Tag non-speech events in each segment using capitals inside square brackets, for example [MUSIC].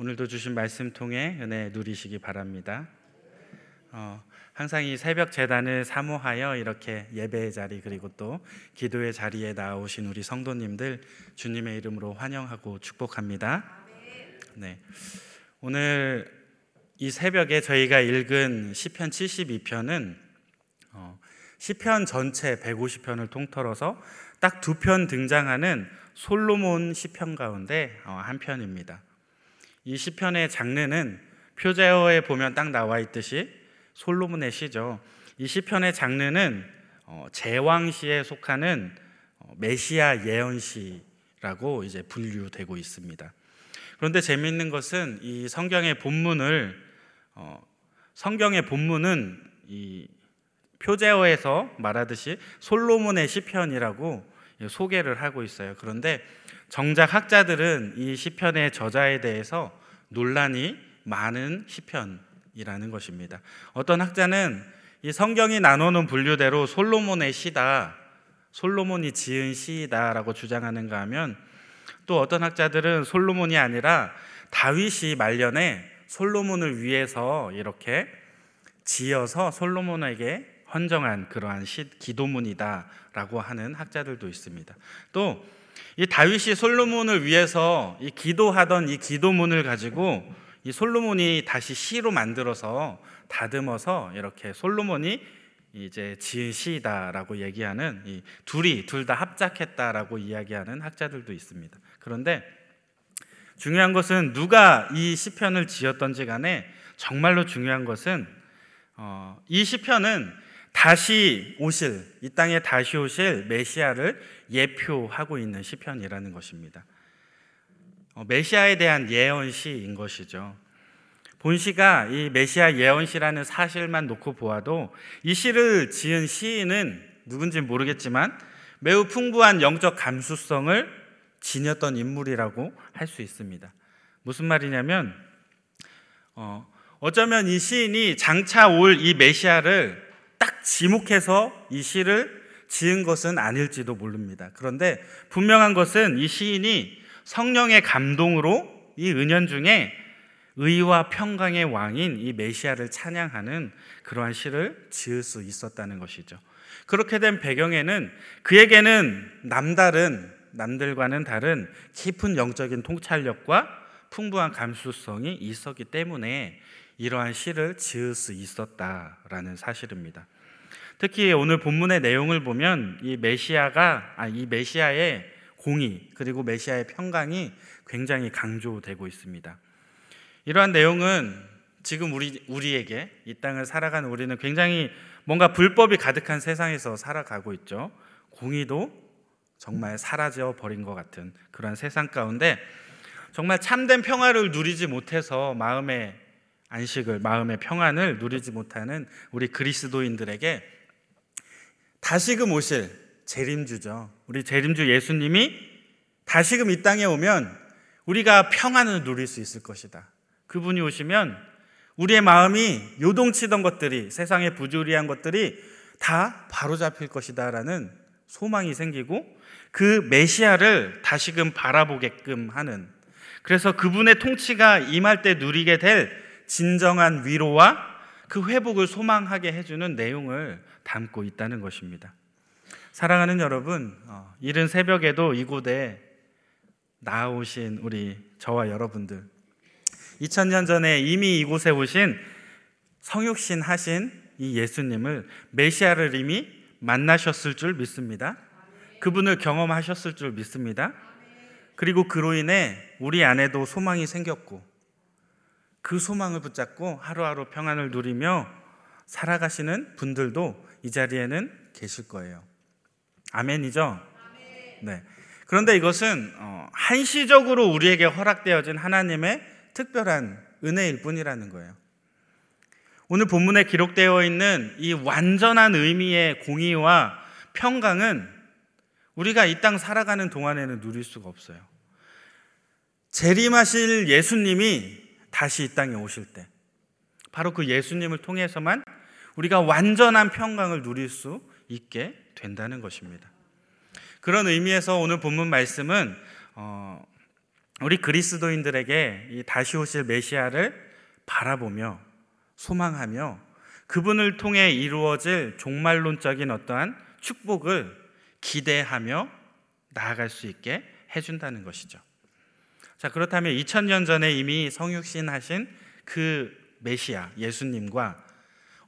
오늘도 주신 말씀 통해 은혜 누리시기 바랍니다. 어, 항상 이 새벽 재단을 사모하여 이렇게 예배의 자리 그리고 또 기도의 자리에 나오신 우리 성도님들 주님의 이름으로 환영하고 축복합니다. 네. 오늘 이 새벽에 저희가 읽은 시편 72편은 어, 시편 전체 150편을 통틀어서 딱 두 편 등장하는 솔로몬 시편 가운데 어, 한 편입니다. 이 시편의 장르는 표제어에 보면 딱 나와 있듯이 솔로몬의 시죠. 이 시편의 장르는 어, 제왕시에 속하는 어, 메시아 예언시라고 이제 분류되고 있습니다. 그런데 재미있는 것은 이 성경의 본문을 어, 성경의 본문은 이 표제어에서 말하듯이 솔로몬의 시편이라고 소개를 하고 있어요. 그런데 정작 학자들은 이 시편의 저자에 대해서 논란이 많은 시편이라는 것입니다. 어떤 학자는 이 성경이 나누는 분류대로 솔로몬의 시다, 솔로몬이 지은 시다라고 주장하는가 하면 또 어떤 학자들은 솔로몬이 아니라 다윗이 말년에 솔로몬을 위해서 이렇게 지어서 솔로몬에게 헌정한 그러한 시, 기도문이다라고 하는 학자들도 있습니다. 또 이 다윗이 솔로몬을 위해서 이 기도하던 이 기도문을 가지고 이 솔로몬이 다시 시로 만들어서 다듬어서 이렇게 솔로몬이 이제 지은 시다라고 얘기하는 이 둘이 둘 다 합작했다라고 이야기하는 학자들도 있습니다. 그런데 중요한 것은 누가 이 시편을 지었던지 간에 정말로 중요한 것은 어, 이 시편은 다시 오실 이 땅에 다시 오실 메시아를 예표하고 있는 시편이라는 것입니다. 어, 메시아에 대한 예언시인 것이죠. 본시가 이 메시아 예언시라는 사실만 놓고 보아도 이 시를 지은 시인은 누군지 모르겠지만 매우 풍부한 영적 감수성을 지녔던 인물이라고 할 수 있습니다. 무슨 말이냐면 어, 어쩌면 이 시인이 장차 올 이 메시아를 딱 지목해서 이 시를 지은 것은 아닐지도 모릅니다. 그런데 분명한 것은 이 시인이 성령의 감동으로 이 은연 중에 의와 평강의 왕인 이 메시아를 찬양하는 그러한 시를 지을 수 있었다는 것이죠. 그렇게 된 배경에는 그에게는 남다른 남들과는 다른 깊은 영적인 통찰력과 풍부한 감수성이 있었기 때문에 이러한 시를 지을 수 있었다라는 사실입니다. 특히 오늘 본문의 내용을 보면 이 메시아가 아, 이 메시아의 공의 그리고 메시아의 평강이 굉장히 강조되고 있습니다. 이러한 내용은 지금 우리 우리에게 이 땅을 살아가는 우리는 굉장히 뭔가 불법이 가득한 세상에서 살아가고 있죠. 공의도 정말 사라져 버린 것 같은 그런 세상 가운데 정말 참된 평화를 누리지 못해서 마음의 안식을 마음의 평안을 누리지 못하는 우리 그리스도인들에게 다시금 오실 재림주죠. 우리 재림주 예수님이 다시금 이 땅에 오면 우리가 평안을 누릴 수 있을 것이다. 그분이 오시면 우리의 마음이 요동치던 것들이 세상의 부조리한 것들이 다 바로잡힐 것이다라는 소망이 생기고 그 메시아를 다시금 바라보게끔 하는 그래서 그분의 통치가 임할 때 누리게 될 진정한 위로와 그 회복을 소망하게 해주는 내용을 담고 있다는 것입니다. 사랑하는 여러분, 어, 이른 새벽에도 이곳에 나오신 우리 저와 여러분들, 2000년 전에 이미 이곳에 오신 성육신 하신 이 예수님을 메시아를 이미 만나셨을 줄 믿습니다. 그분을 경험하셨을 줄 믿습니다. 그리고 그로 인해 우리 안에도 소망이 생겼고 그 소망을 붙잡고 하루하루 평안을 누리며 살아가시는 분들도 이 자리에는 계실 거예요. 아멘이죠? 네. 그런데 이것은 어, 한시적으로 우리에게 허락되어진 하나님의 특별한 은혜일 뿐이라는 거예요. 오늘 본문에 기록되어 있는 이 완전한 의미의 공의와 평강은 우리가 이 땅 살아가는 동안에는 누릴 수가 없어요. 재림하실 예수님이 다시 이 땅에 오실 때, 바로 그 예수님을 통해서만 우리가 완전한 평강을 누릴 수 있게 된다는 것입니다. 그런 의미에서 오늘 본문 말씀은 어, 우리 그리스도인들에게 이 다시 오실 메시아를 바라보며 소망하며 그분을 통해 이루어질 종말론적인 어떠한 축복을 기대하며 나아갈 수 있게 해준다는 것이죠. 자, 그렇다면 2000년 전에 이미 성육신 하신 그 메시아, 예수님과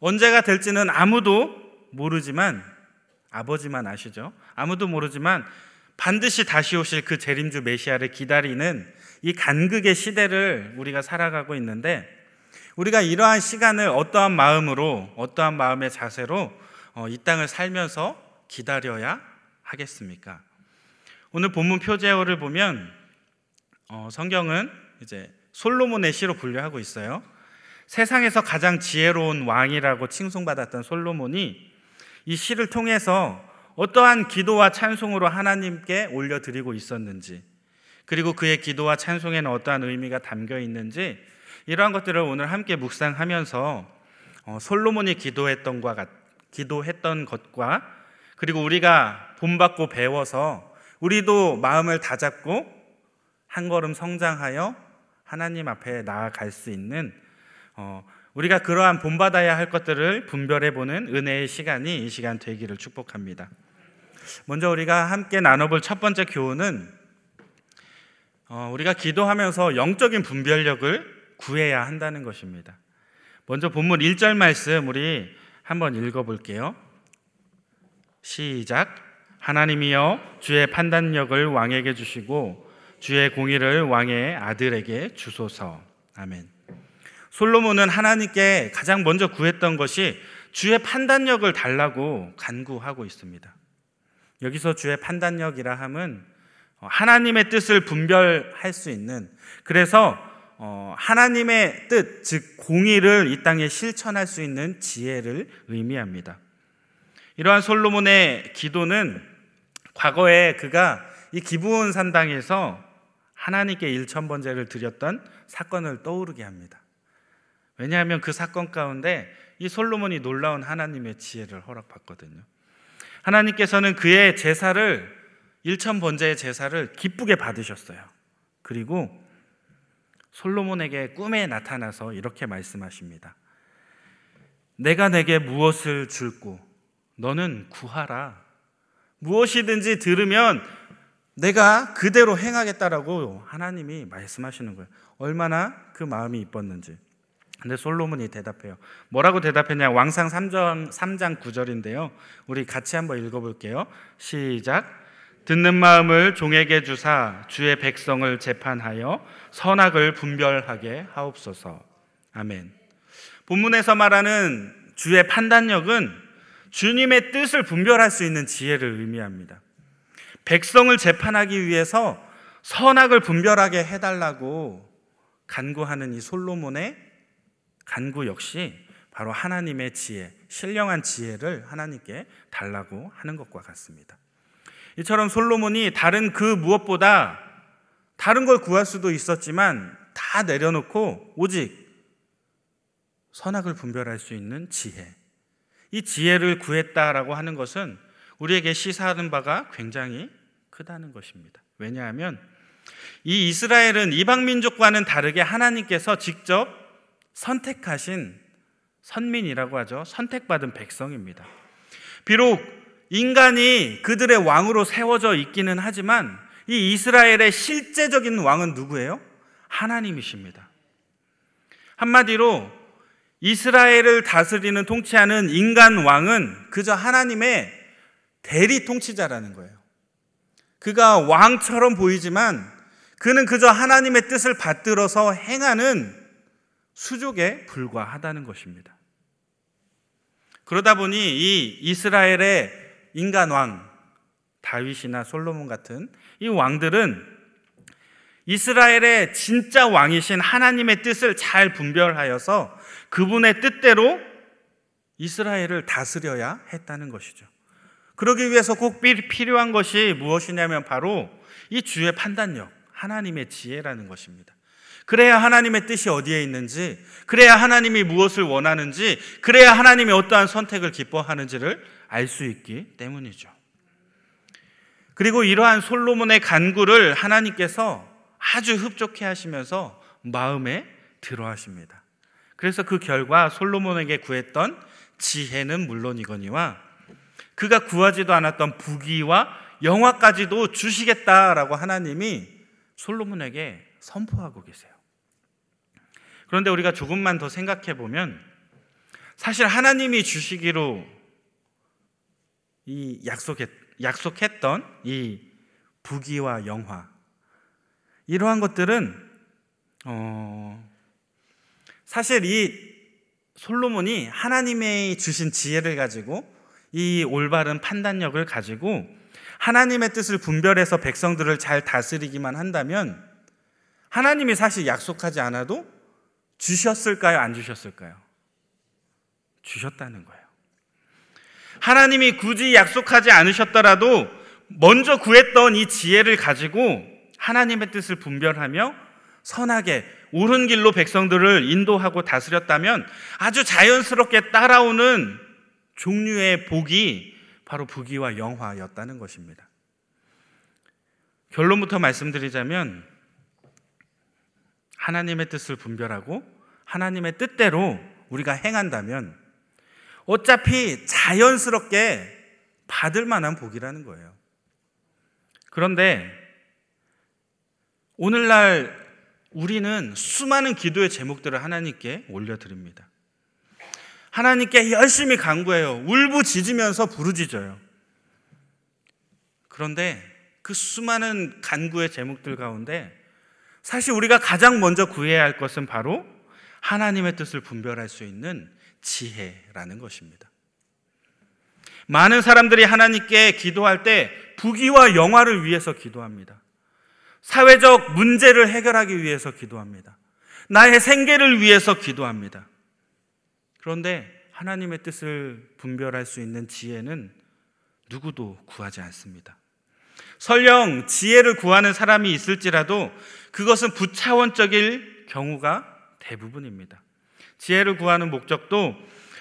언제가 될지는 아무도 모르지만 아버지만 아시죠? 아무도 모르지만 반드시 다시 오실 그 재림주 메시아를 기다리는 이 간극의 시대를 우리가 살아가고 있는데 우리가 이러한 시간을 어떠한 마음으로 어떠한 마음의 자세로 어, 이 땅을 살면서 기다려야 하겠습니까? 오늘 본문 표제어를 보면 어, 성경은 이제 솔로몬의 시로 분류하고 있어요. 세상에서 가장 지혜로운 왕이라고 칭송받았던 솔로몬이 이 시를 통해서 어떠한 기도와 찬송으로 하나님께 올려드리고 있었는지, 그리고 그의 기도와 찬송에는 어떠한 의미가 담겨 있는지, 이러한 것들을 오늘 함께 묵상하면서 어, 솔로몬이 기도했던과 같, 기도했던 것과 그리고 우리가 본받고 배워서 우리도 마음을 다잡고 한 걸음 성장하여 하나님 앞에 나아갈 수 있는 어, 우리가 그러한 본받아야 할 것들을 분별해 보는 은혜의 시간이 이 시간 되기를 축복합니다. 먼저 우리가 함께 나눠볼 첫 번째 교훈은 어, 우리가 기도하면서 영적인 분별력을 구해야 한다는 것입니다. 먼저 본문 1절 말씀 우리 한번 읽어볼게요. 시작. 하나님이여 주의 판단력을 왕에게 주시고 주의 공의를 왕의 아들에게 주소서. 아멘. 솔로몬은 하나님께 가장 먼저 구했던 것이 주의 판단력을 달라고 간구하고 있습니다. 여기서 주의 판단력이라 함은 하나님의 뜻을 분별할 수 있는 그래서 어, 하나님의 뜻, 즉 공의를 이 땅에 실천할 수 있는 지혜를 의미합니다. 이러한 솔로몬의 기도는 과거에 그가 이 기브온 산당에서 하나님께 일천 번제를 드렸던 사건을 떠오르게 합니다. 왜냐하면 그 사건 가운데 이 솔로몬이 놀라운 하나님의 지혜를 허락받거든요. 하나님께서는 그의 제사를 일천 번제의 제사를 기쁘게 받으셨어요. 그리고 솔로몬에게 꿈에 나타나서 이렇게 말씀하십니다. 내가 내게 무엇을 줄고 너는 구하라. 무엇이든지 들으면 내가 그대로 행하겠다라고 하나님이 말씀하시는 거예요. 얼마나 그 마음이 이뻤는지. 근데 솔로몬이 대답해요. 뭐라고 대답했냐? 왕상 3장, 3장 9절인데요. 우리 같이 한번 읽어볼게요. 시작. 듣는 마음을 종에게 주사 주의 백성을 재판하여 선악을 분별하게 하옵소서. 아멘. 본문에서 말하는 주의 판단력은 주님의 뜻을 분별할 수 있는 지혜를 의미합니다. 백성을 재판하기 위해서 선악을 분별하게 해달라고 간구하는 이 솔로몬의 간구 역시 바로 하나님의 지혜, 신령한 지혜를 하나님께 달라고 하는 것과 같습니다. 이처럼 솔로몬이 다른 그 무엇보다 다른 걸 구할 수도 있었지만 다 내려놓고 오직 선악을 분별할 수 있는 지혜. 이 지혜를 구했다라고 하는 것은 우리에게 시사하는 바가 굉장히 크다는 것입니다. 왜냐하면 이 이스라엘은 이방 민족과는 다르게 하나님께서 직접 선택하신 선민이라고 하죠. 선택받은 백성입니다. 비록 인간이 그들의 왕으로 세워져 있기는 하지만 이 이스라엘의 실제적인 왕은 누구예요? 하나님이십니다. 한마디로 이스라엘을 다스리는 통치하는 인간 왕은 그저 하나님의 대리 통치자라는 거예요. 그가 왕처럼 보이지만 그는 그저 하나님의 뜻을 받들어서 행하는 수족에 불과하다는 것입니다. 그러다 보니 이 이스라엘의 인간 왕, 다윗이나 솔로몬 같은 이 왕들은 이스라엘의 진짜 왕이신 하나님의 뜻을 잘 분별하여서 그분의 뜻대로 이스라엘을 다스려야 했다는 것이죠. 그러기 위해서 꼭 필요한 것이 무엇이냐면 바로 이 주의 판단력, 하나님의 지혜라는 것입니다. 그래야 하나님의 뜻이 어디에 있는지, 그래야 하나님이 무엇을 원하는지, 그래야 하나님이 어떠한 선택을 기뻐하는지를 알 수 있기 때문이죠. 그리고 이러한 솔로몬의 간구를 하나님께서 아주 흡족해 하시면서 마음에 들어 하십니다. 그래서 그 결과 솔로몬에게 구했던 지혜는 물론이거니와 그가 구하지도 않았던 부귀와 영화까지도 주시겠다라고 하나님이 솔로몬에게 선포하고 계세요. 그런데 우리가 조금만 더 생각해 보면 사실 하나님이 주시기로 이 약속했, 약속했던 이 부귀와 영화 이러한 것들은 어, 사실 이 솔로몬이 하나님의 주신 지혜를 가지고 이 올바른 판단력을 가지고 하나님의 뜻을 분별해서 백성들을 잘 다스리기만 한다면 하나님이 사실 약속하지 않아도 주셨을까요? 안 주셨을까요? 주셨다는 거예요. 하나님이 굳이 약속하지 않으셨더라도 먼저 구했던 이 지혜를 가지고 하나님의 뜻을 분별하며 선하게 옳은 길로 백성들을 인도하고 다스렸다면 아주 자연스럽게 따라오는 종류의 복이 바로 부귀와 영화였다는 것입니다. 결론부터 말씀드리자면 하나님의 뜻을 분별하고 하나님의 뜻대로 우리가 행한다면 어차피 자연스럽게 받을 만한 복이라는 거예요. 그런데 오늘날 우리는 수많은 기도의 제목들을 하나님께 올려드립니다. 하나님께 열심히 간구해요. 울부짖으면서 부르짖어요. 그런데 그 수많은 간구의 제목들 가운데 사실 우리가 가장 먼저 구해야 할 것은 바로 하나님의 뜻을 분별할 수 있는 지혜라는 것입니다. 많은 사람들이 하나님께 기도할 때 부귀와 영화를 위해서 기도합니다. 사회적 문제를 해결하기 위해서 기도합니다. 나의 생계를 위해서 기도합니다. 그런데 하나님의 뜻을 분별할 수 있는 지혜는 누구도 구하지 않습니다. 설령 지혜를 구하는 사람이 있을지라도 그것은 부차원적일 경우가 대부분입니다. 지혜를 구하는 목적도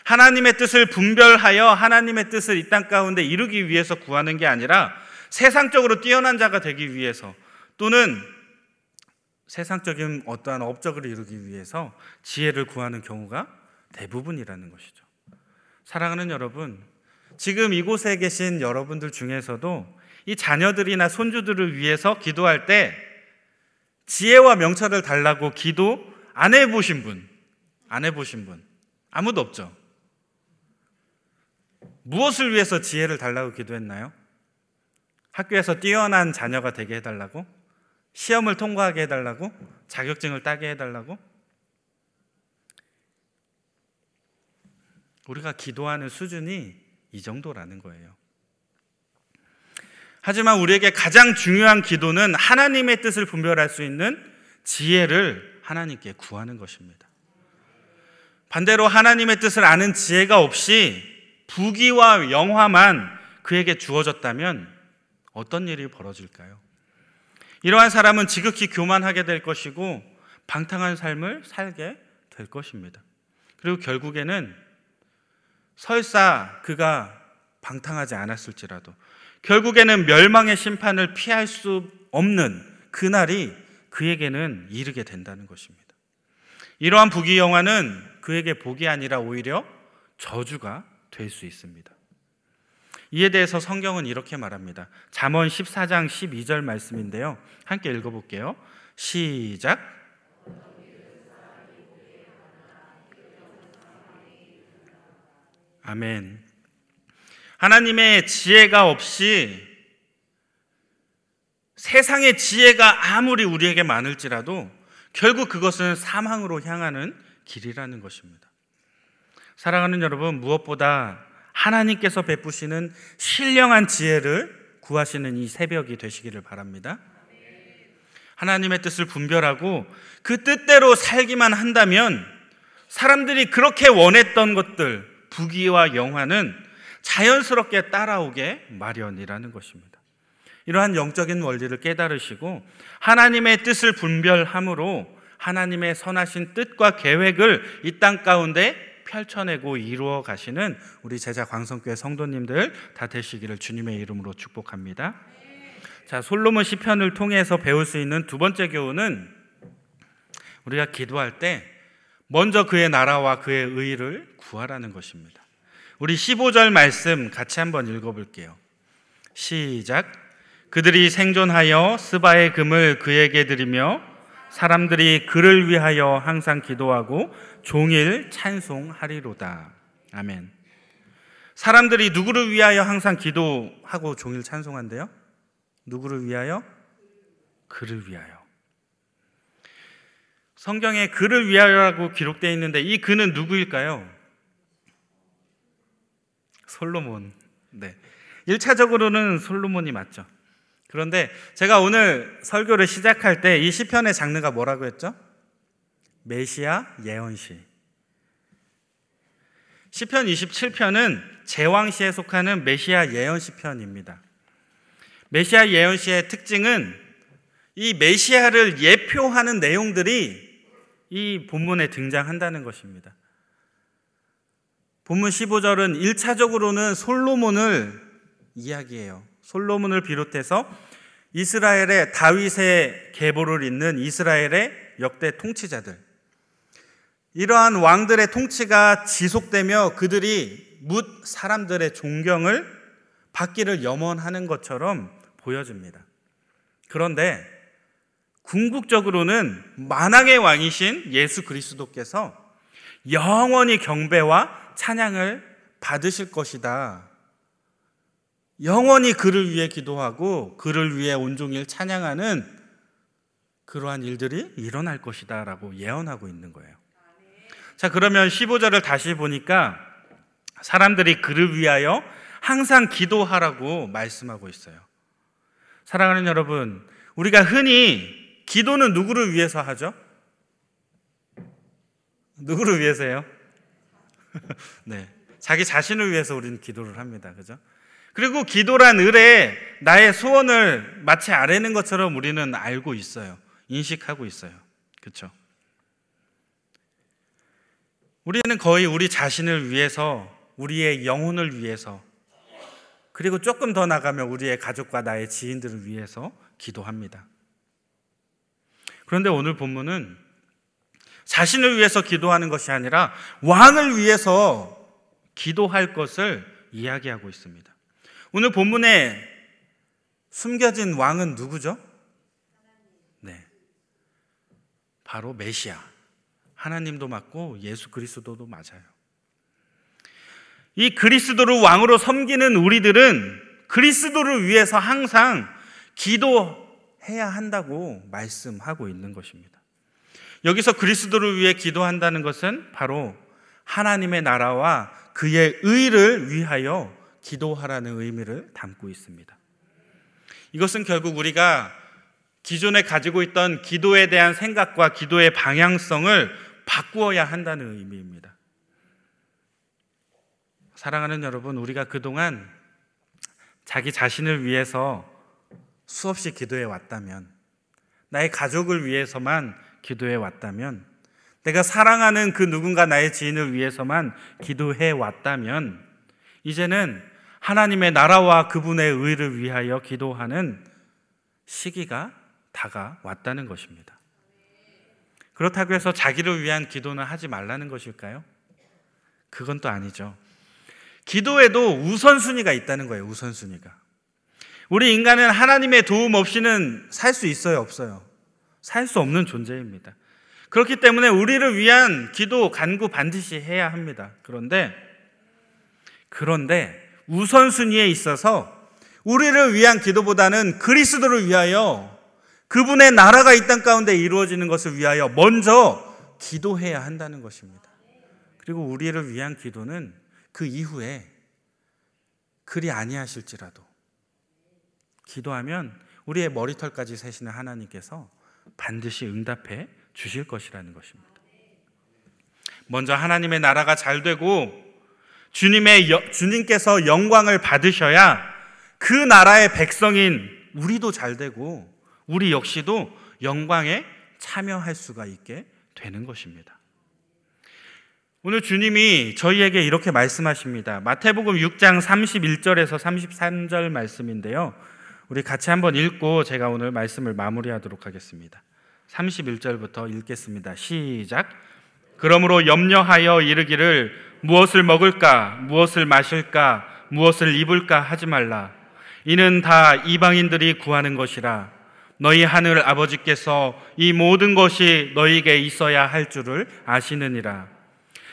하나님의 뜻을 분별하여 하나님의 뜻을 이 땅 가운데 이루기 위해서 구하는 게 아니라 세상적으로 뛰어난 자가 되기 위해서 또는 세상적인 어떠한 업적을 이루기 위해서 지혜를 구하는 경우가 대부분이라는 것이죠. 사랑하는 여러분, 지금 이곳에 계신 여러분들 중에서도 이 자녀들이나 손주들을 위해서 기도할 때 지혜와 명철을 달라고 기도 안 해보신 분, 안 해보신 분, 아무도 없죠. 무엇을 위해서 지혜를 달라고 기도했나요? 학교에서 뛰어난 자녀가 되게 해달라고? 시험을 통과하게 해달라고? 자격증을 따게 해달라고? 우리가 기도하는 수준이 이 정도라는 거예요. 하지만 우리에게 가장 중요한 기도는 하나님의 뜻을 분별할 수 있는 지혜를 하나님께 구하는 것입니다. 반대로 하나님의 뜻을 아는 지혜가 없이 부귀와 영화만 그에게 주어졌다면 어떤 일이 벌어질까요? 이러한 사람은 지극히 교만하게 될 것이고 방탕한 삶을 살게 될 것입니다. 그리고 결국에는 설사 그가 방탕하지 않았을지라도 결국에는 멸망의 심판을 피할 수 없는 그날이 그에게는 이르게 된다는 것입니다. 이러한 부귀 영화는 그에게 복이 아니라 오히려 저주가 될 수 있습니다. 이에 대해서 성경은 이렇게 말합니다. 잠언 14장 12절 말씀인데요. 함께 읽어 볼게요. 시작. 아멘. 하나님의 지혜가 없이 세상의 지혜가 아무리 우리에게 많을지라도 결국 그것은 사망으로 향하는 길이라는 것입니다. 사랑하는 여러분, 무엇보다 하나님께서 베푸시는 신령한 지혜를 구하시는 이 새벽이 되시기를 바랍니다. 하나님의 뜻을 분별하고 그 뜻대로 살기만 한다면 사람들이 그렇게 원했던 것들, 부귀와 영화는 자연스럽게 따라오게 마련이라는 것입니다. 이러한 영적인 원리를 깨달으시고 하나님의 뜻을 분별함으로 하나님의 선하신 뜻과 계획을 이 땅 가운데 펼쳐내고 이루어 가시는 우리 제자 광성교회 성도님들 다 되시기를 주님의 이름으로 축복합니다. 자, 솔로몬 시편을 통해서 배울 수 있는 두 번째 교훈은 우리가 기도할 때 먼저 그의 나라와 그의 의를 구하라는 것입니다. 우리 15절 말씀 같이 한번 읽어 볼게요. 시작. 그들이 생존하여 스바의 금을 그에게 드리며 사람들이 그를 위하여 항상 기도하고 종일 찬송하리로다. 아멘. 사람들이 누구를 위하여 항상 기도하고 종일 찬송한대요? 누구를 위하여? 그를 위하여. 성경에 그를 위하여라고 기록되어 있는데 이 그는 누구일까요? 솔로몬. 네. 1차적으로는 솔로몬이 맞죠. 그런데 제가 오늘 설교를 시작할 때 이 시편의 장르가 뭐라고 했죠? 메시아 예언시. 시편 27편은 제왕시에 속하는 메시아 예언시 편입니다. 메시아 예언시의 특징은 이 메시아를 예표하는 내용들이 이 본문에 등장한다는 것입니다. 본문 15절은 1차적으로는 솔로몬을 이야기해요. 솔로몬을 비롯해서 이스라엘의 다윗의 계보를 잇는 이스라엘의 역대 통치자들. 이러한 왕들의 통치가 지속되며 그들이 묻 사람들의 존경을 받기를 염원하는 것처럼 보여집니다. 그런데 궁극적으로는 만왕의 왕이신 예수 그리스도께서 영원히 경배와 찬양을 받으실 것이다. 영원히 그를 위해 기도하고 그를 위해 온종일 찬양하는 그러한 일들이 일어날 것이다 라고 예언하고 있는 거예요. 자, 그러면 15절을 다시 보니까 사람들이 그를 위하여 항상 기도하라고 말씀하고 있어요. 사랑하는 여러분, 우리가 흔히 기도는 누구를 위해서 하죠? 누구를 위해서요? [LAUGHS] 네. 자기 자신을 위해서 우리는 기도를 합니다. 그죠? 그리고 기도란 을에 나의 소원을 마치 아래는 것처럼 우리는 알고 있어요. 인식하고 있어요. 그렇죠? 우리는 거의 우리 자신을 위해서 우리의 영혼을 위해서 그리고 조금 더 나가면 우리의 가족과 나의 지인들을 위해서 기도합니다. 그런데 오늘 본문은 자신을 위해서 기도하는 것이 아니라 왕을 위해서 기도할 것을 이야기하고 있습니다. 오늘 본문에 숨겨진 왕은 누구죠? 네. 바로 메시아. 하나님도 맞고 예수 그리스도도 맞아요. 이 그리스도를 왕으로 섬기는 우리들은 그리스도를 위해서 항상 기도 해야 한다고 말씀하고 있는 것입니다. 여기서 그리스도를 위해 기도한다는 것은 바로 하나님의 나라와 그의 의를 위하여 기도하라는 의미를 담고 있습니다. 이것은 결국 우리가 기존에 가지고 있던 기도에 대한 생각과 기도의 방향성을 바꾸어야 한다는 의미입니다. 사랑하는 여러분, 우리가 그동안 자기 자신을 위해서 수없이 기도해 왔다면, 나의 가족을 위해서만 기도해 왔다면, 내가 사랑하는 그 누군가 나의 지인을 위해서만 기도해 왔다면, 이제는 하나님의 나라와 그분의 의를 위하여 기도하는 시기가 다가왔다는 것입니다. 그렇다고 해서 자기를 위한 기도는 하지 말라는 것일까요? 그건 또 아니죠. 기도에도 우선순위가 있다는 거예요, 우선순위가. 우리 인간은 하나님의 도움 없이는 살 수 있어요, 없어요? 살 수 없는 존재입니다. 그렇기 때문에 우리를 위한 기도, 간구 반드시 해야 합니다. 그런데, 그런데 우선순위에 있어서 우리를 위한 기도보다는 그리스도를 위하여 그분의 나라가 이 땅 가운데 이루어지는 것을 위하여 먼저 기도해야 한다는 것입니다. 그리고 우리를 위한 기도는 그 이후에 그리 아니하실지라도 기도하면 우리의 머리털까지 세시는 하나님께서 반드시 응답해 주실 것이라는 것입니다. 먼저 하나님의 나라가 잘 되고 주님의 주님께서 영광을 받으셔야 그 나라의 백성인 우리도 잘 되고 우리 역시도 영광에 참여할 수가 있게 되는 것입니다. 오늘 주님이 저희에게 이렇게 말씀하십니다. 마태복음 6장 31절에서 33절 말씀인데요. 우리 같이 한번 읽고 제가 오늘 말씀을 마무리하도록 하겠습니다. 31절부터 읽겠습니다. 시작. 그러므로 염려하여 이르기를 무엇을 먹을까, 무엇을 마실까, 무엇을 입을까 하지 말라. 이는 다 이방인들이 구하는 것이라. 너희 하늘 아버지께서 이 모든 것이 너희에게 있어야 할 줄을 아시느니라.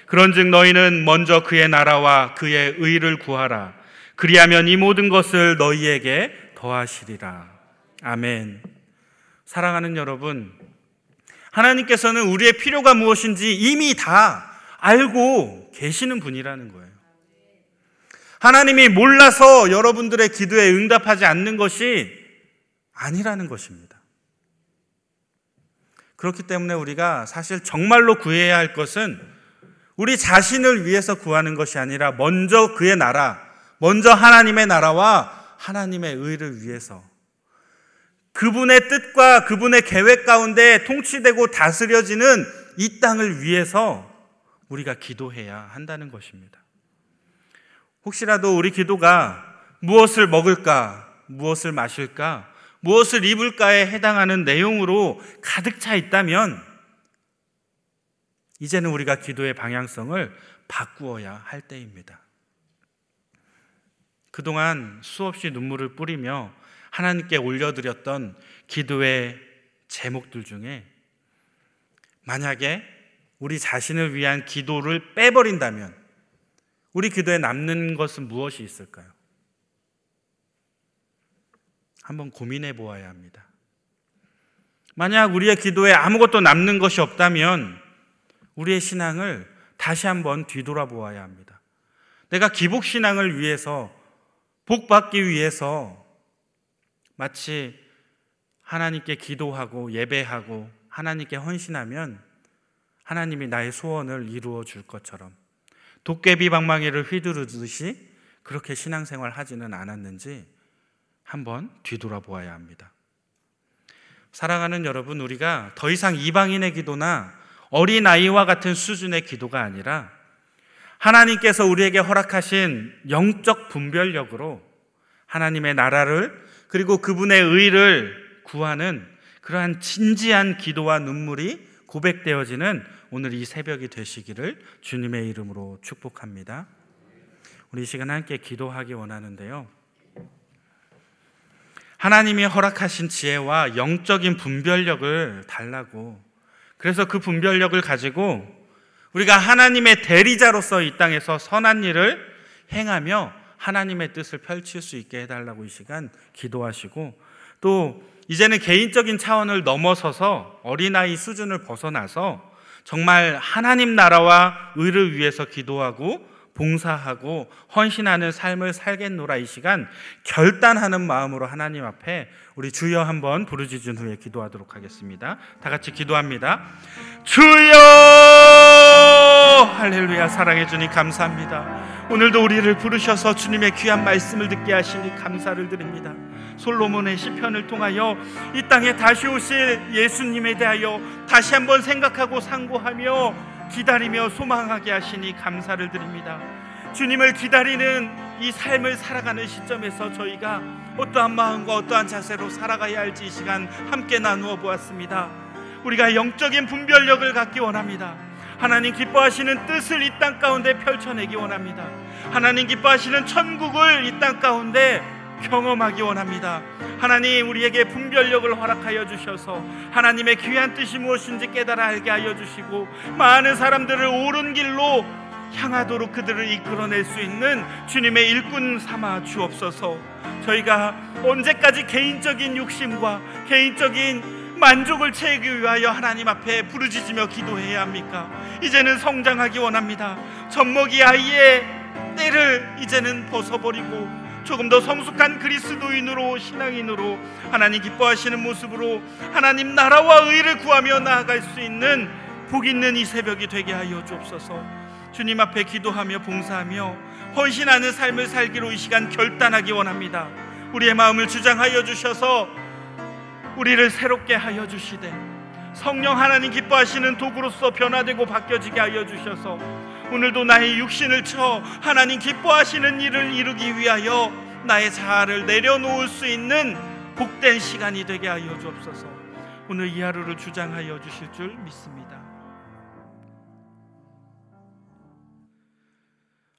그런즉 너희는 먼저 그의 나라와 그의 의를 구하라. 그리하면 이 모든 것을 너희에게 더하시리라. 아멘. 사랑하는 여러분, 하나님께서는 우리의 필요가 무엇인지 이미 다 알고 계시는 분이라는 거예요. 하나님이 몰라서 여러분들의 기도에 응답하지 않는 것이 아니라는 것입니다. 그렇기 때문에 우리가 사실 정말로 구해야 할 것은 우리 자신을 위해서 구하는 것이 아니라 먼저 그의 나라, 먼저 하나님의 나라와 하나님의 의를 위해서 그분의 뜻과 그분의 계획 가운데 통치되고 다스려지는 이 땅을 위해서 우리가 기도해야 한다는 것입니다. 혹시라도 우리 기도가 무엇을 먹을까, 무엇을 마실까, 무엇을 입을까에 해당하는 내용으로 가득 차 있다면 이제는 우리가 기도의 방향성을 바꾸어야 할 때입니다. 그동안 수없이 눈물을 뿌리며 하나님께 올려드렸던 기도의 제목들 중에 만약에 우리 자신을 위한 기도를 빼버린다면 우리 기도에 남는 것은 무엇이 있을까요? 한번 고민해 보아야 합니다. 만약 우리의 기도에 아무것도 남는 것이 없다면 우리의 신앙을 다시 한번 뒤돌아보아야 합니다. 내가 기복신앙을 위해서, 복 받기 위해서 마치 하나님께 기도하고 예배하고 하나님께 헌신하면 하나님이 나의 소원을 이루어 줄 것처럼 도깨비 방망이를 휘두르듯이 그렇게 신앙생활 하지는 않았는지 한번 뒤돌아보아야 합니다. 사랑하는 여러분, 우리가 더 이상 이방인의 기도나 어린아이와 같은 수준의 기도가 아니라 하나님께서 우리에게 허락하신 영적 분별력으로 하나님의 나라를 그리고 그분의 의를 구하는 그러한 진지한 기도와 눈물이 고백되어지는 오늘 이 새벽이 되시기를 주님의 이름으로 축복합니다. 우리 시간 함께 기도하기 원하는데요. 하나님이 허락하신 지혜와 영적인 분별력을 달라고 그래서 그 분별력을 가지고 우리가 하나님의 대리자로서 이 땅에서 선한 일을 행하며 하나님의 뜻을 펼칠 수 있게 해달라고 이 시간 기도하시고 또 이제는 개인적인 차원을 넘어서서 어린아이 수준을 벗어나서 정말 하나님 나라와 의를 위해서 기도하고 봉사하고 헌신하는 삶을 살겠노라 이 시간 결단하는 마음으로 하나님 앞에 우리 주여 한번 부르짖은 후에 기도하도록 하겠습니다. 다 같이 기도합니다. 주여 할렐루야 사랑해 주니 감사합니다. 오늘도 우리를 부르셔서 주님의 귀한 말씀을 듣게 하시니 감사를 드립니다. 솔로몬의 시편을 통하여 이 땅에 다시 오실 예수님에 대하여 다시 한번 생각하고 상고하며 기다리며 소망하게 하시니 감사를 드립니다. 주님을 기다리는 이 삶을 살아가는 시점에서 저희가 어떠한 마음과 어떠한 자세로 살아가야 할지 이 시간 함께 나누어 보았습니다. 우리가 영적인 분별력을 갖기 원합니다. 하나님 기뻐하시는 뜻을 이 땅 가운데 펼쳐내기 원합니다. 하나님 기뻐하시는 천국을 이 땅 가운데 경험하기 원합니다. 하나님 우리에게 분별력을 허락하여 주셔서 하나님의 귀한 뜻이 무엇인지 깨달아 알게 하여 주시고 많은 사람들을 옳은 길로 향하도록 그들을 이끌어낼 수 있는 주님의 일꾼 삼아 주옵소서. 저희가 언제까지 개인적인 욕심과 개인적인 만족을 채우기 위하여 하나님 앞에 부르짖으며 기도해야 합니까? 이제는 성장하기 원합니다. 젖먹이 아이의 때를 이제는 벗어버리고 조금 더 성숙한 그리스도인으로 신앙인으로 하나님 기뻐하시는 모습으로 하나님 나라와 의를 구하며 나아갈 수 있는 복 있는 이 새벽이 되게 하여 주옵소서. 주님 앞에 기도하며 봉사하며 헌신하는 삶을 살기로 이 시간 결단하기 원합니다. 우리의 마음을 주장하여 주셔서 우리를 새롭게 하여 주시되 성령 하나님 기뻐하시는 도구로서 변화되고 바뀌어지게 하여 주셔서 오늘도 나의 육신을 쳐 하나님 기뻐하시는 일을 이루기 위하여 나의 자아를 내려놓을 수 있는 복된 시간이 되게 하여 주옵소서. 오늘 이 하루를 주장하여 주실 줄 믿습니다.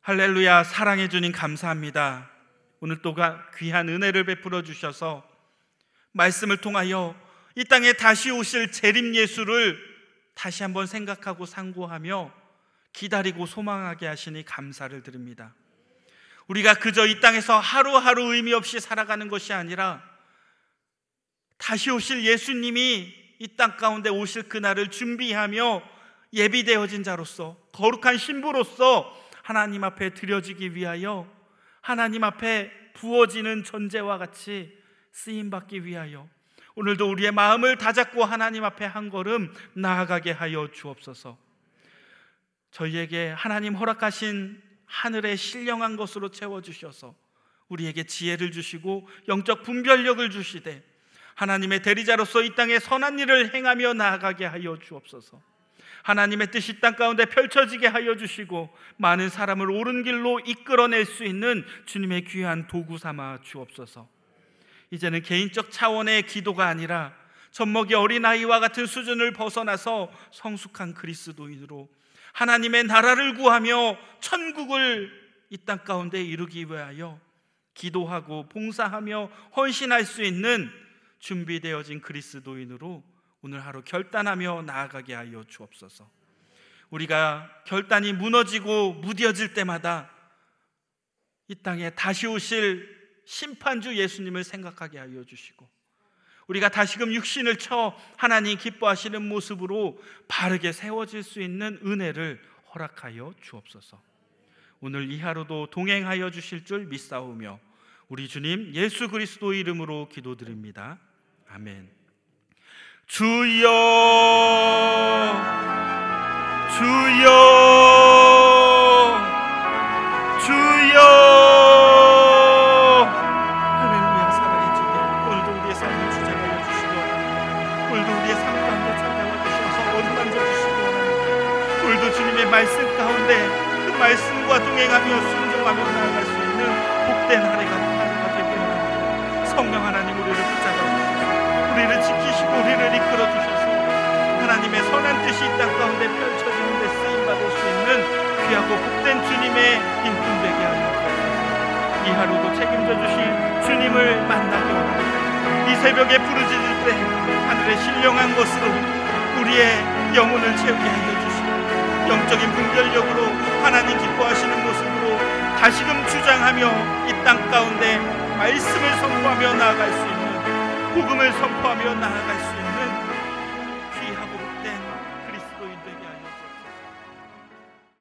할렐루야 사랑해 주님 감사합니다. 오늘 또 귀한 은혜를 베풀어 주셔서 말씀을 통하여 이 땅에 다시 오실 재림 예수를 다시 한번 생각하고 상고하며 기다리고 소망하게 하시니 감사를 드립니다. 우리가 그저 이 땅에서 하루하루 의미 없이 살아가는 것이 아니라 다시 오실 예수님이 이 땅 가운데 오실 그날을 준비하며 예비되어진 자로서 거룩한 신부로서 하나님 앞에 드려지기 위하여 하나님 앞에 부어지는 존재와 같이 쓰임 받기 위하여 오늘도 우리의 마음을 다잡고 하나님 앞에 한 걸음 나아가게 하여 주옵소서. 저희에게 하나님 허락하신 하늘의 신령한 것으로 채워 주셔서 우리에게 지혜를 주시고 영적 분별력을 주시되 하나님의 대리자로서 이 땅에 선한 일을 행하며 나아가게 하여 주옵소서. 하나님의 뜻이 땅 가운데 펼쳐지게 하여 주시고 많은 사람을 옳은 길로 이끌어낼 수 있는 주님의 귀한 도구 삼아 주옵소서. 이제는 개인적 차원의 기도가 아니라 젖먹이 어린아이와 같은 수준을 벗어나서 성숙한 그리스도인으로 하나님의 나라를 구하며 천국을 이 땅 가운데 이루기 위하여 기도하고 봉사하며 헌신할 수 있는 준비되어진 그리스도인으로 오늘 하루 결단하며 나아가게 하여 주옵소서. 우리가 결단이 무너지고 무뎌질 때마다 이 땅에 다시 오실 심판주 예수님을 생각하게 하여 주시고 우리가 다시금 육신을 쳐 하나님 기뻐하시는 모습으로 바르게 세워질 수 있는 은혜를 허락하여 주옵소서. 오늘 이 하루도 동행하여 주실 줄 믿사오며 우리 주님 예수 그리스도 이름으로 기도드립니다. 아멘. 주여 주여 주여 말씀 가운데 그 말씀과 동행하며 순종하며 나아갈 수 있는 복된 하루가 하루가 되기 원합니다. 성령 하나님 우리를 붙잡아 주셔서 우리를 지키시고 우리를 이끌어 주셔서 하나님의 선한 뜻이 이 땅 가운데 펼쳐지는 데 쓰임 받을 수 있는 귀하고 복된 주님의 인품 되게 하여 주옵소서. 이 하루도 책임져 주신 주님을 만나기 원합니다. 이 새벽에 부르짖을 때 하늘의 신령한 것으로 우리의 영혼을 채우게 하여 영적인 분별력으로 하나님 기뻐하시는 모습으로 다시금 주장하며 이 땅 가운데 말씀을 선포하며 나아갈 수 있는 복음을 선포하며 나아갈 수